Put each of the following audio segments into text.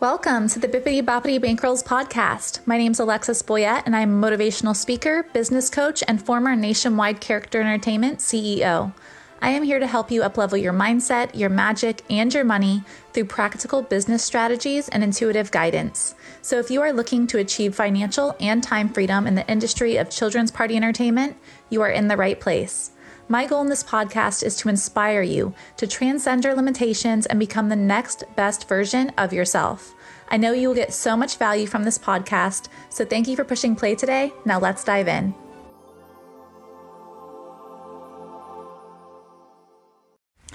Welcome to the Bippity Boppity Bankrolls podcast. My name is Alexis Boyette, and I'm a motivational speaker, business coach, and former Nationwide Character Entertainment CEO. I am here to help you uplevel your mindset, your magic, and your money through practical business strategies and intuitive guidance. So, if you are looking to achieve financial and time freedom in the industry of children's party entertainment, you are in the right place. My goal in this podcast is to inspire you to transcend your limitations and become the next best version of yourself. I know you will get so much value from this podcast, so thank you for pushing play today. Now let's dive in.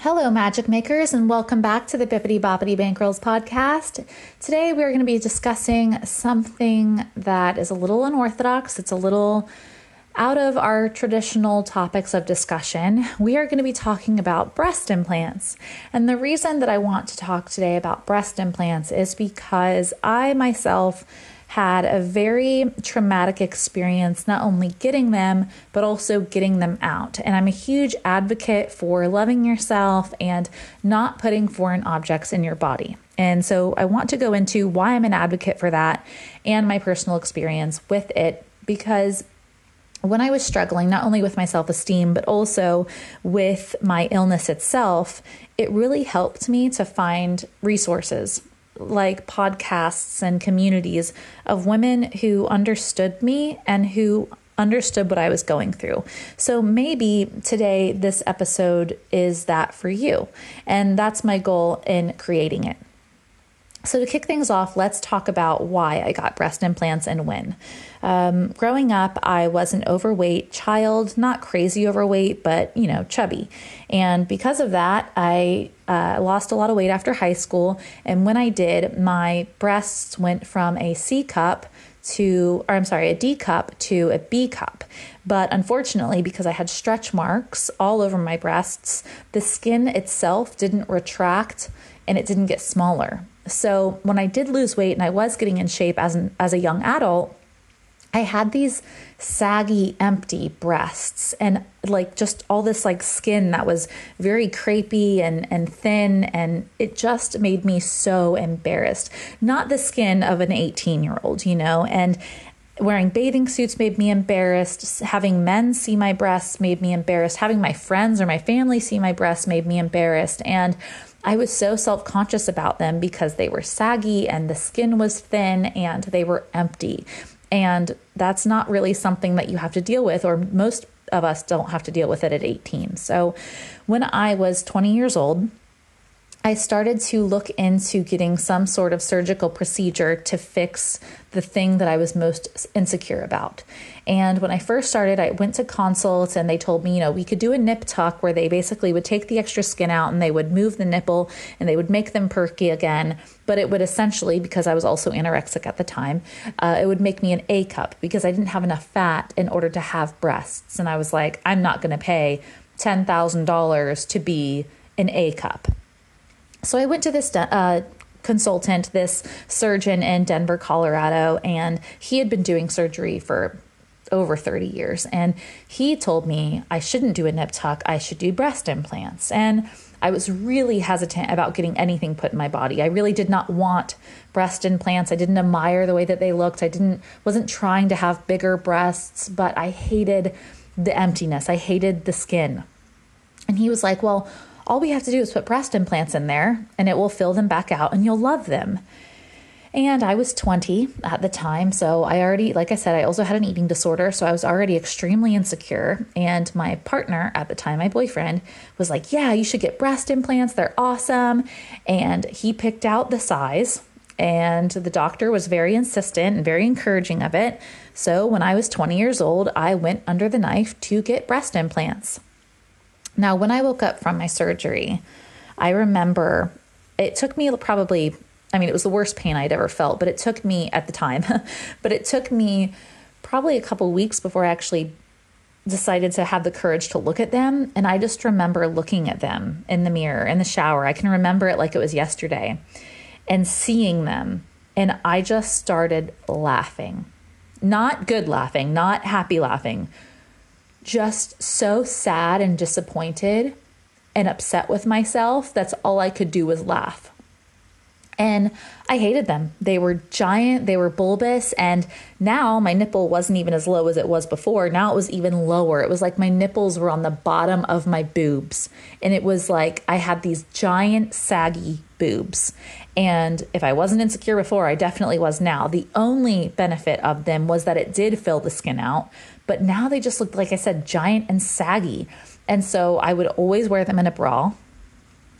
Hello, magic makers, and welcome back to the Bippity Boppity Bankrolls podcast. Today, we're going to be discussing something that is a little unorthodox. It's a little out of our traditional topics of discussion, we are going to be talking about breast implants. And the reason that I want to talk today about breast implants is because I myself had a very traumatic experience, not only getting them, but also getting them out. And I'm a huge advocate for loving yourself and not putting foreign objects in your body. And so I want to go into why I'm an advocate for that and my personal experience with it because when I was struggling, not only with my self esteem, but also with my illness itself, it really helped me to find resources like podcasts and communities of women who understood me and who understood what I was going through. So maybe today this episode is that for you. And that's my goal in creating it. So, to kick things off, let's talk about why I got breast implants and when. Um, growing up, I was an overweight child, not crazy overweight, but you know, chubby. And because of that, I uh, lost a lot of weight after high school. And when I did, my breasts went from a C cup to, or I'm sorry, a D cup to a B cup. But unfortunately, because I had stretch marks all over my breasts, the skin itself didn't retract and it didn't get smaller. So when I did lose weight and I was getting in shape as an, as a young adult, I had these saggy, empty breasts and like just all this like skin that was very crepey and, and thin. And it just made me so embarrassed. Not the skin of an 18 year old, you know? And wearing bathing suits made me embarrassed. Having men see my breasts made me embarrassed. Having my friends or my family see my breasts made me embarrassed. And I was so self conscious about them because they were saggy and the skin was thin and they were empty. And that's not really something that you have to deal with, or most of us don't have to deal with it at 18. So when I was 20 years old, I started to look into getting some sort of surgical procedure to fix the thing that I was most insecure about. And when I first started, I went to consults and they told me, you know, we could do a nip tuck where they basically would take the extra skin out and they would move the nipple and they would make them perky again. But it would essentially, because I was also anorexic at the time, uh, it would make me an A cup because I didn't have enough fat in order to have breasts. And I was like, I'm not going to pay $10,000 to be an A cup. So I went to this uh, consultant, this surgeon in Denver, Colorado, and he had been doing surgery for over 30 years. And he told me I shouldn't do a nip tuck, I should do breast implants. And I was really hesitant about getting anything put in my body. I really did not want breast implants. I didn't admire the way that they looked. I didn't wasn't trying to have bigger breasts, but I hated the emptiness. I hated the skin. And he was like, "Well, all we have to do is put breast implants in there and it will fill them back out and you'll love them. And I was 20 at the time. So I already, like I said, I also had an eating disorder. So I was already extremely insecure. And my partner at the time, my boyfriend, was like, Yeah, you should get breast implants. They're awesome. And he picked out the size. And the doctor was very insistent and very encouraging of it. So when I was 20 years old, I went under the knife to get breast implants. Now, when I woke up from my surgery, I remember it took me probably, I mean, it was the worst pain I'd ever felt, but it took me at the time, but it took me probably a couple weeks before I actually decided to have the courage to look at them. And I just remember looking at them in the mirror, in the shower. I can remember it like it was yesterday and seeing them. And I just started laughing. Not good laughing, not happy laughing, just so sad and disappointed and upset with myself. That's all I could do was laugh. And I hated them. They were giant, they were bulbous, and now my nipple wasn't even as low as it was before. Now it was even lower. It was like my nipples were on the bottom of my boobs. And it was like I had these giant, saggy boobs. And if I wasn't insecure before, I definitely was now. The only benefit of them was that it did fill the skin out, but now they just looked, like I said, giant and saggy. And so I would always wear them in a bra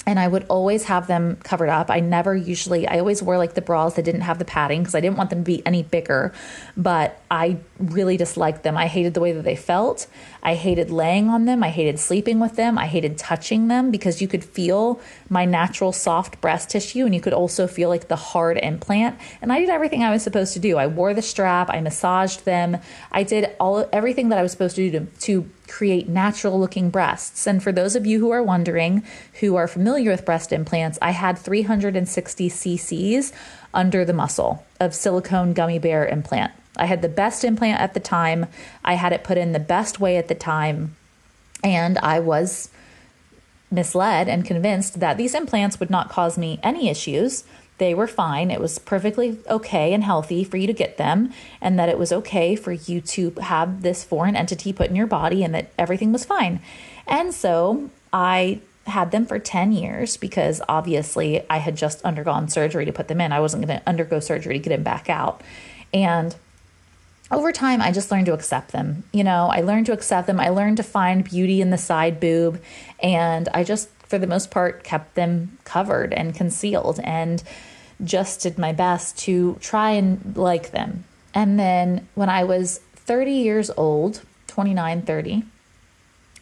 and I would always have them covered up. I never usually, I always wore like the bras that didn't have the padding because I didn't want them to be any bigger, but I really disliked them. I hated the way that they felt. I hated laying on them. I hated sleeping with them. I hated touching them because you could feel my natural soft breast tissue and you could also feel like the hard implant. And I did everything I was supposed to do. I wore the strap, I massaged them, I did all everything that I was supposed to do to, to create natural looking breasts. And for those of you who are wondering, who are familiar with breast implants, I had 360 cc's under the muscle of silicone gummy bear implant. I had the best implant at the time. I had it put in the best way at the time. And I was misled and convinced that these implants would not cause me any issues they were fine. It was perfectly okay and healthy for you to get them, and that it was okay for you to have this foreign entity put in your body, and that everything was fine. And so I had them for 10 years because obviously I had just undergone surgery to put them in. I wasn't going to undergo surgery to get them back out. And over time, I just learned to accept them. You know, I learned to accept them. I learned to find beauty in the side boob. And I just for the most part, kept them covered and concealed and just did my best to try and like them. And then when I was 30 years old, 29, 30,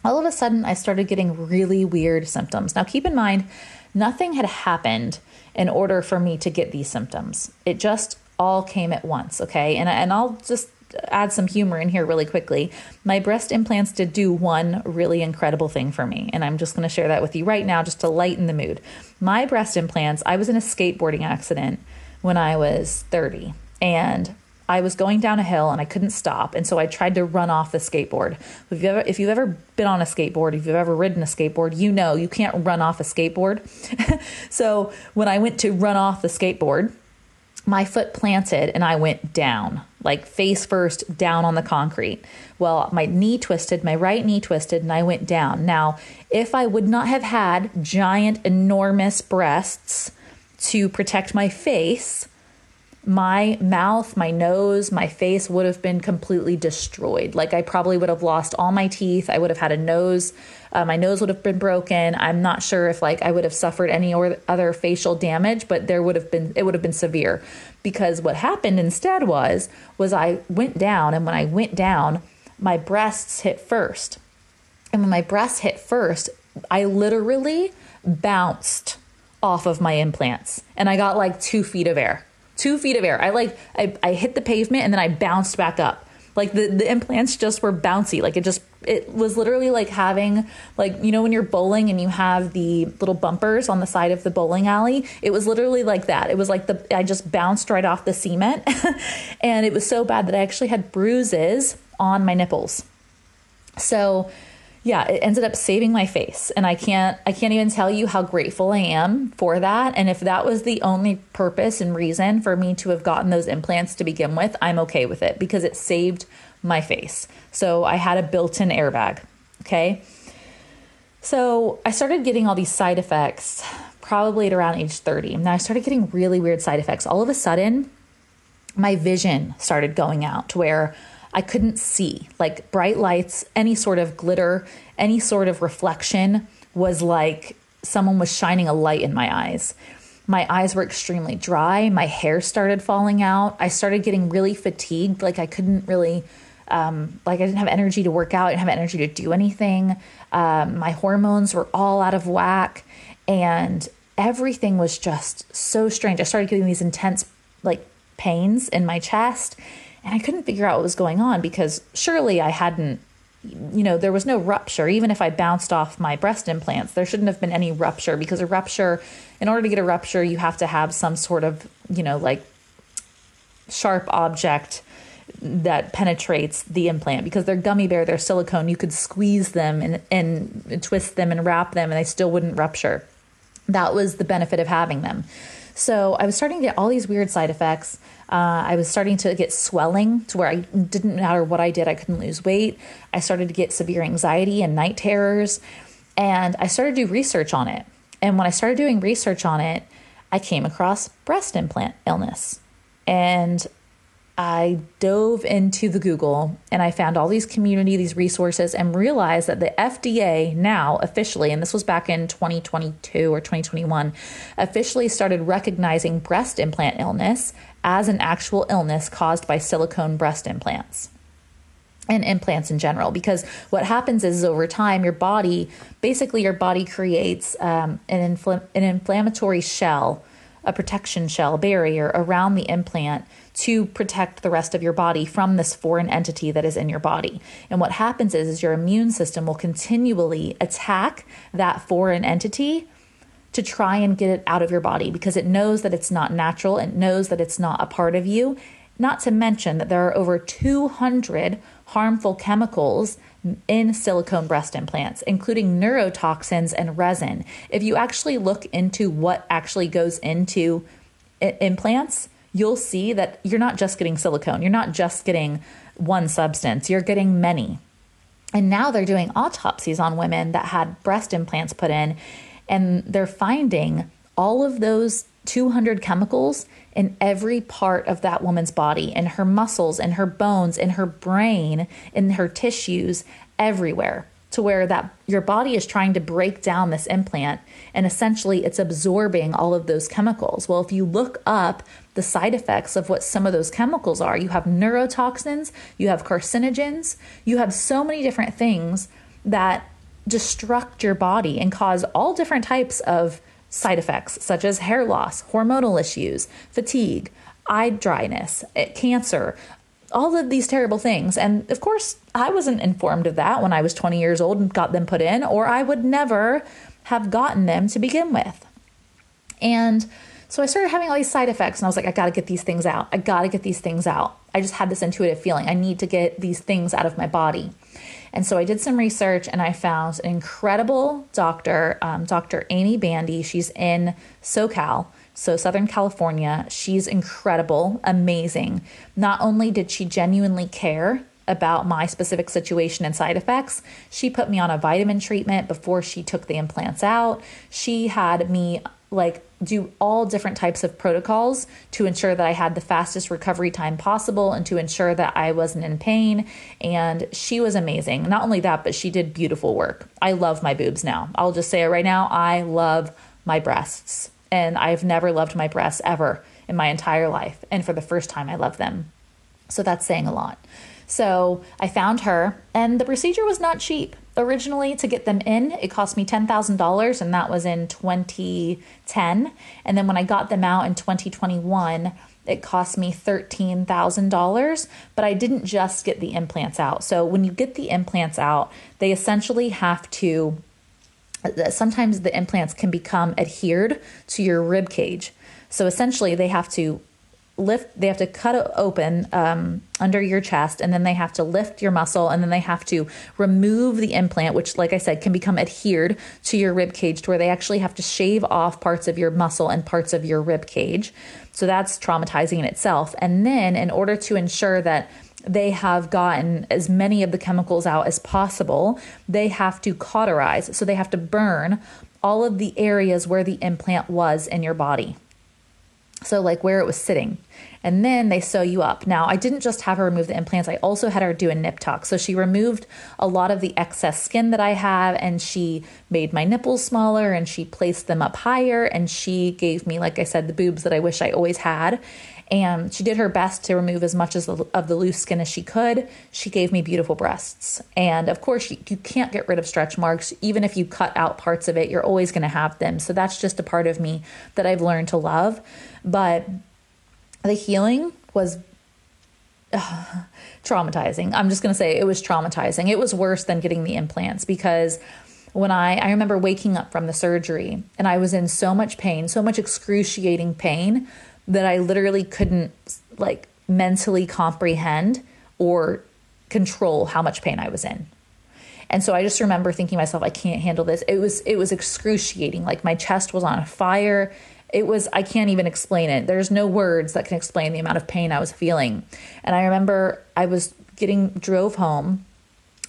all of a sudden I started getting really weird symptoms. Now, keep in mind, nothing had happened in order for me to get these symptoms. It just all came at once, okay? And, and I'll just add some humor in here really quickly. My breast implants did do one really incredible thing for me, and I'm just going to share that with you right now just to lighten the mood. My breast implants, I was in a skateboarding accident when I was 30, and I was going down a hill and I couldn't stop, and so I tried to run off the skateboard. If you've ever, if you've ever been on a skateboard, if you've ever ridden a skateboard, you know you can't run off a skateboard. so when I went to run off the skateboard, my foot planted and I went down, like face first down on the concrete. Well, my knee twisted, my right knee twisted, and I went down. Now, if I would not have had giant, enormous breasts to protect my face, my mouth, my nose, my face would have been completely destroyed. Like I probably would have lost all my teeth. I would have had a nose. Uh, my nose would have been broken. I'm not sure if like I would have suffered any or other facial damage, but there would have been it would have been severe because what happened instead was was I went down and when I went down, my breasts hit first. And when my breasts hit first, I literally bounced off of my implants and I got like 2 feet of air two feet of air. I like I, I hit the pavement and then I bounced back up. Like the, the implants just were bouncy. Like it just it was literally like having like you know when you're bowling and you have the little bumpers on the side of the bowling alley. It was literally like that. It was like the I just bounced right off the cement, and it was so bad that I actually had bruises on my nipples. So yeah, it ended up saving my face and I can't I can't even tell you how grateful I am for that and if that was the only purpose and reason for me to have gotten those implants to begin with, I'm okay with it because it saved my face. So I had a built-in airbag, okay? So I started getting all these side effects probably at around age 30. Now I started getting really weird side effects. All of a sudden, my vision started going out to where I couldn't see. Like bright lights, any sort of glitter, any sort of reflection was like someone was shining a light in my eyes. My eyes were extremely dry. My hair started falling out. I started getting really fatigued. Like I couldn't really, um, like I didn't have energy to work out. I didn't have energy to do anything. Um, my hormones were all out of whack, and everything was just so strange. I started getting these intense, like pains in my chest and I couldn't figure out what was going on because surely I hadn't, you know, there was no rupture. Even if I bounced off my breast implants, there shouldn't have been any rupture because a rupture, in order to get a rupture, you have to have some sort of, you know, like sharp object that penetrates the implant because they're gummy bear, they're silicone. You could squeeze them and, and twist them and wrap them and they still wouldn't rupture. That was the benefit of having them. So I was starting to get all these weird side effects. Uh, I was starting to get swelling to where I didn't matter what I did, I couldn't lose weight. I started to get severe anxiety and night terrors. And I started to do research on it. And when I started doing research on it, I came across breast implant illness. And I dove into the Google and I found all these community, these resources, and realized that the FDA now officially, and this was back in 2022 or 2021, officially started recognizing breast implant illness as an actual illness caused by silicone breast implants and implants in general. Because what happens is over time your body basically your body creates um, an, infl- an inflammatory shell a protection shell barrier around the implant to protect the rest of your body from this foreign entity that is in your body. And what happens is, is your immune system will continually attack that foreign entity to try and get it out of your body because it knows that it's not natural, it knows that it's not a part of you. Not to mention that there are over 200 harmful chemicals in silicone breast implants, including neurotoxins and resin. If you actually look into what actually goes into implants, you'll see that you're not just getting silicone, you're not just getting one substance, you're getting many. And now they're doing autopsies on women that had breast implants put in, and they're finding all of those 200 chemicals in every part of that woman's body, in her muscles, in her bones, in her brain, in her tissues, everywhere to where that your body is trying to break down this implant and essentially it's absorbing all of those chemicals. Well, if you look up the side effects of what some of those chemicals are, you have neurotoxins, you have carcinogens, you have so many different things that destruct your body and cause all different types of side effects such as hair loss, hormonal issues, fatigue, eye dryness, eh, cancer, all of these terrible things. And of course, I wasn't informed of that when I was 20 years old and got them put in, or I would never have gotten them to begin with. And so I started having all these side effects, and I was like, I gotta get these things out. I gotta get these things out. I just had this intuitive feeling I need to get these things out of my body. And so I did some research and I found an incredible doctor, um, Dr. Amy Bandy. She's in SoCal. So, Southern California, she's incredible, amazing. Not only did she genuinely care about my specific situation and side effects, she put me on a vitamin treatment before she took the implants out. She had me like do all different types of protocols to ensure that I had the fastest recovery time possible and to ensure that I wasn't in pain. And she was amazing. Not only that, but she did beautiful work. I love my boobs now. I'll just say it right now I love my breasts. And I've never loved my breasts ever in my entire life. And for the first time, I love them. So that's saying a lot. So I found her, and the procedure was not cheap. Originally, to get them in, it cost me $10,000, and that was in 2010. And then when I got them out in 2021, it cost me $13,000, but I didn't just get the implants out. So when you get the implants out, they essentially have to uh, sometimes the implants can become adhered to your rib cage. So essentially, they have to lift, they have to cut open um, under your chest, and then they have to lift your muscle, and then they have to remove the implant, which, like I said, can become adhered to your rib cage to where they actually have to shave off parts of your muscle and parts of your rib cage. So that's traumatizing in itself. And then, in order to ensure that they have gotten as many of the chemicals out as possible. They have to cauterize, so they have to burn all of the areas where the implant was in your body. So, like where it was sitting. And then they sew you up. Now, I didn't just have her remove the implants, I also had her do a nip tuck. So, she removed a lot of the excess skin that I have, and she made my nipples smaller and she placed them up higher. And she gave me, like I said, the boobs that I wish I always had and she did her best to remove as much as the, of the loose skin as she could. She gave me beautiful breasts. And of course, you, you can't get rid of stretch marks. Even if you cut out parts of it, you're always going to have them. So that's just a part of me that I've learned to love. But the healing was uh, traumatizing. I'm just going to say it was traumatizing. It was worse than getting the implants because when I I remember waking up from the surgery and I was in so much pain, so much excruciating pain that I literally couldn't like mentally comprehend or control how much pain I was in. And so I just remember thinking myself, I can't handle this. It was it was excruciating. Like my chest was on fire. It was, I can't even explain it. There's no words that can explain the amount of pain I was feeling. And I remember I was getting, drove home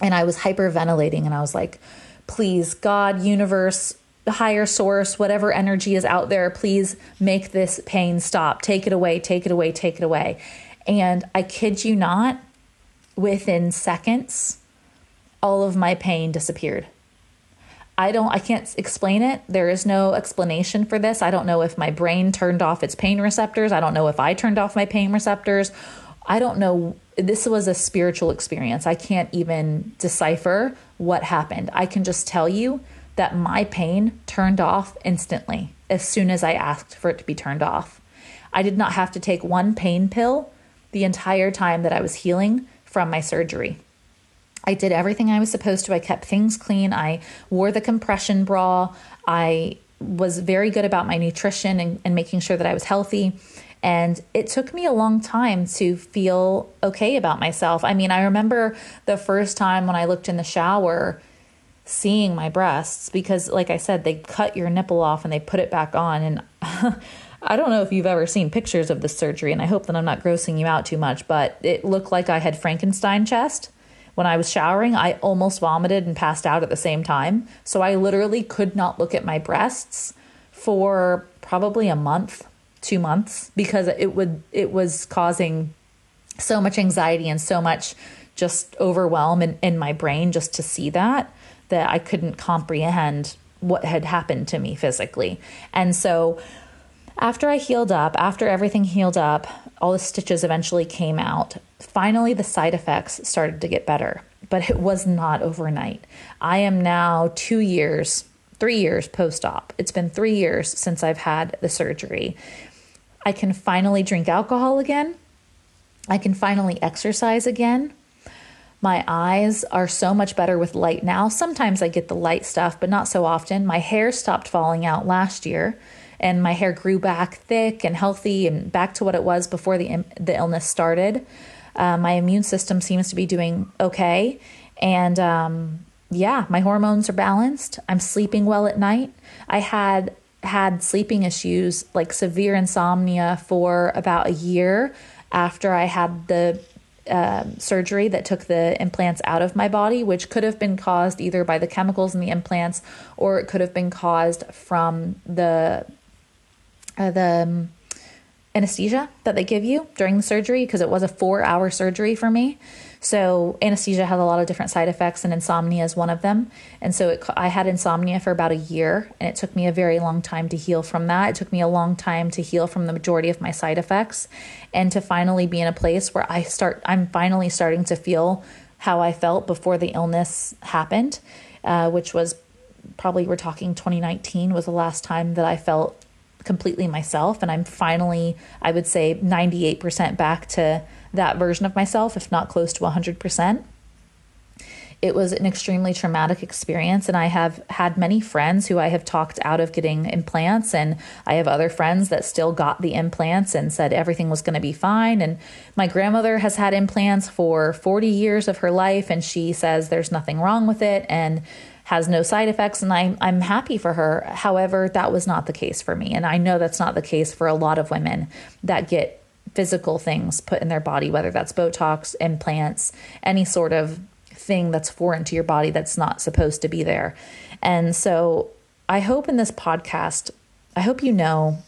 and I was hyperventilating and I was like, please, God, universe, higher source, whatever energy is out there, please make this pain stop. Take it away, take it away, take it away. And I kid you not, within seconds, all of my pain disappeared. I don't I can't explain it. There is no explanation for this. I don't know if my brain turned off its pain receptors. I don't know if I turned off my pain receptors. I don't know this was a spiritual experience. I can't even decipher what happened. I can just tell you that my pain turned off instantly as soon as I asked for it to be turned off. I did not have to take one pain pill the entire time that I was healing from my surgery. I did everything I was supposed to. I kept things clean. I wore the compression bra. I was very good about my nutrition and, and making sure that I was healthy. And it took me a long time to feel okay about myself. I mean, I remember the first time when I looked in the shower seeing my breasts because, like I said, they cut your nipple off and they put it back on. And I don't know if you've ever seen pictures of this surgery, and I hope that I'm not grossing you out too much, but it looked like I had Frankenstein chest. When I was showering, I almost vomited and passed out at the same time. So I literally could not look at my breasts for probably a month, two months, because it would it was causing so much anxiety and so much just overwhelm in, in my brain just to see that that I couldn't comprehend what had happened to me physically. And so after I healed up, after everything healed up, all the stitches eventually came out. Finally, the side effects started to get better, but it was not overnight. I am now two years, three years post op. It's been three years since I've had the surgery. I can finally drink alcohol again. I can finally exercise again. My eyes are so much better with light now. Sometimes I get the light stuff, but not so often. My hair stopped falling out last year and my hair grew back thick and healthy and back to what it was before the the illness started. Uh, my immune system seems to be doing okay, and um, yeah, my hormones are balanced. I'm sleeping well at night. I had had sleeping issues like severe insomnia for about a year after I had the uh, surgery that took the implants out of my body, which could have been caused either by the chemicals in the implants or it could have been caused from the uh, the um, anesthesia that they give you during the surgery because it was a four hour surgery for me. So anesthesia has a lot of different side effects, and insomnia is one of them. And so it, I had insomnia for about a year, and it took me a very long time to heal from that. It took me a long time to heal from the majority of my side effects, and to finally be in a place where I start. I'm finally starting to feel how I felt before the illness happened, uh, which was probably we're talking 2019 was the last time that I felt completely myself. And I'm finally, I would say, 98% back to that version of myself, if not close to 100%. It was an extremely traumatic experience, and I have had many friends who I have talked out of getting implants, and I have other friends that still got the implants and said everything was going to be fine. And my grandmother has had implants for 40 years of her life, and she says there's nothing wrong with it. And has no side effects and I'm I'm happy for her. However, that was not the case for me and I know that's not the case for a lot of women that get physical things put in their body whether that's botox, implants, any sort of thing that's foreign to your body that's not supposed to be there. And so I hope in this podcast I hope you know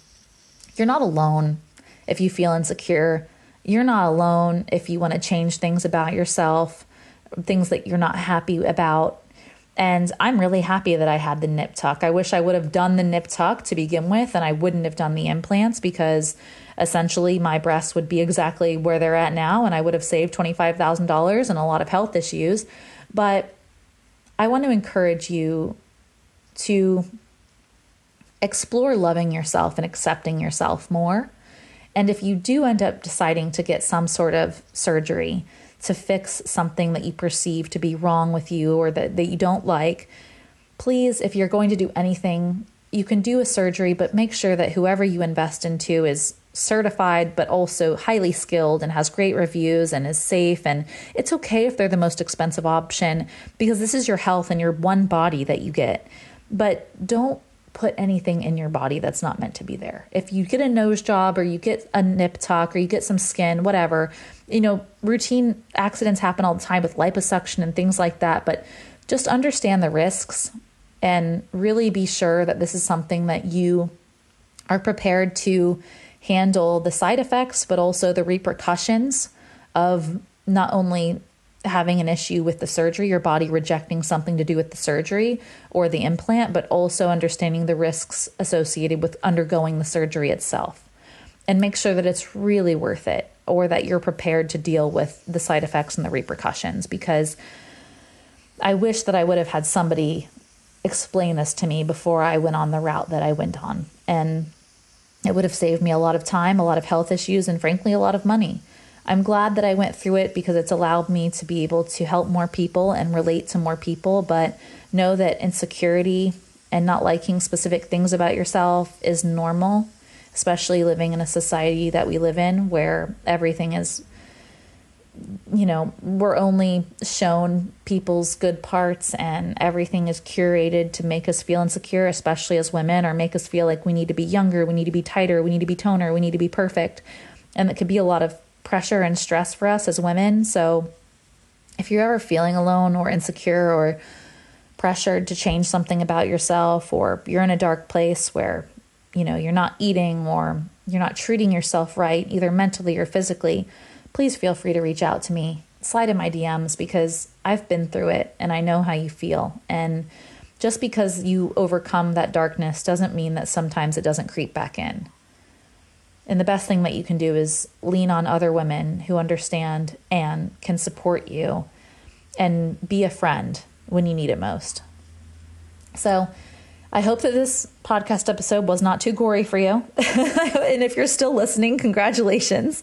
you're not alone if you feel insecure. You're not alone if you want to change things about yourself, things that you're not happy about. And I'm really happy that I had the nip tuck. I wish I would have done the nip tuck to begin with and I wouldn't have done the implants because essentially my breasts would be exactly where they're at now and I would have saved $25,000 and a lot of health issues. But I want to encourage you to explore loving yourself and accepting yourself more. And if you do end up deciding to get some sort of surgery, to fix something that you perceive to be wrong with you or that, that you don't like, please, if you're going to do anything, you can do a surgery, but make sure that whoever you invest into is certified, but also highly skilled and has great reviews and is safe. And it's okay if they're the most expensive option because this is your health and your one body that you get. But don't put anything in your body that's not meant to be there. If you get a nose job or you get a nip tuck or you get some skin, whatever, you know, routine accidents happen all the time with liposuction and things like that, but just understand the risks and really be sure that this is something that you are prepared to handle the side effects, but also the repercussions of not only having an issue with the surgery, your body rejecting something to do with the surgery or the implant, but also understanding the risks associated with undergoing the surgery itself. And make sure that it's really worth it or that you're prepared to deal with the side effects and the repercussions because I wish that I would have had somebody explain this to me before I went on the route that I went on. And it would have saved me a lot of time, a lot of health issues, and frankly, a lot of money. I'm glad that I went through it because it's allowed me to be able to help more people and relate to more people, but know that insecurity and not liking specific things about yourself is normal, especially living in a society that we live in where everything is you know, we're only shown people's good parts and everything is curated to make us feel insecure, especially as women, or make us feel like we need to be younger, we need to be tighter, we need to be toner, we need to be perfect. And it could be a lot of pressure and stress for us as women. So if you're ever feeling alone or insecure or pressured to change something about yourself or you're in a dark place where you know you're not eating or you're not treating yourself right either mentally or physically please feel free to reach out to me slide in my dms because i've been through it and i know how you feel and just because you overcome that darkness doesn't mean that sometimes it doesn't creep back in and the best thing that you can do is lean on other women who understand and can support you and be a friend when you need it most. So, I hope that this podcast episode was not too gory for you. and if you're still listening, congratulations.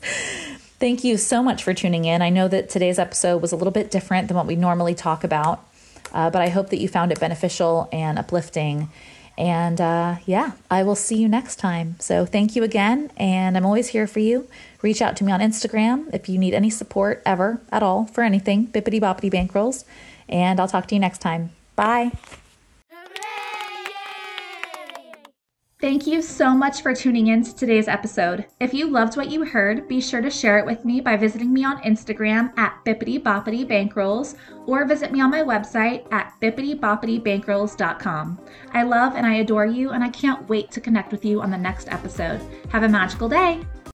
Thank you so much for tuning in. I know that today's episode was a little bit different than what we normally talk about, uh, but I hope that you found it beneficial and uplifting. And uh, yeah, I will see you next time. So thank you again. And I'm always here for you. Reach out to me on Instagram if you need any support ever at all for anything, bippity boppity bankrolls. And I'll talk to you next time. Bye. Thank you so much for tuning in to today's episode. If you loved what you heard, be sure to share it with me by visiting me on Instagram at Bippity Boppity Bankrolls or visit me on my website at bippity I love and I adore you, and I can't wait to connect with you on the next episode. Have a magical day.